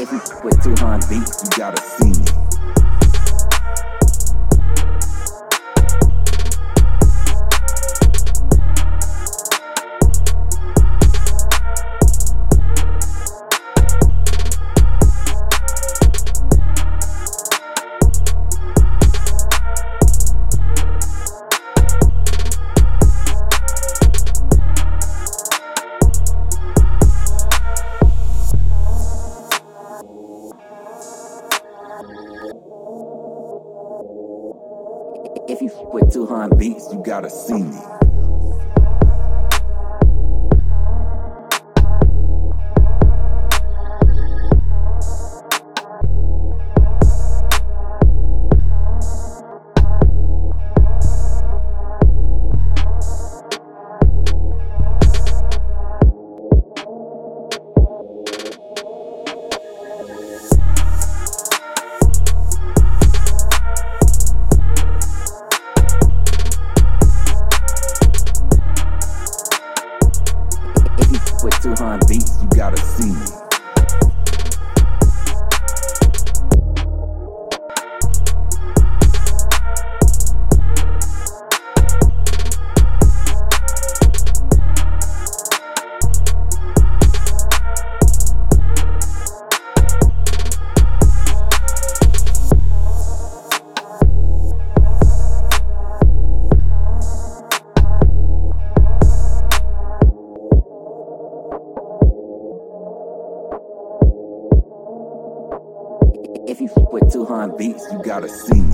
If you with 200 beats, you gotta see. If you with 200 beats, you gotta see me. With 200 beats, you gotta see me. If you with 200 beats, you gotta see.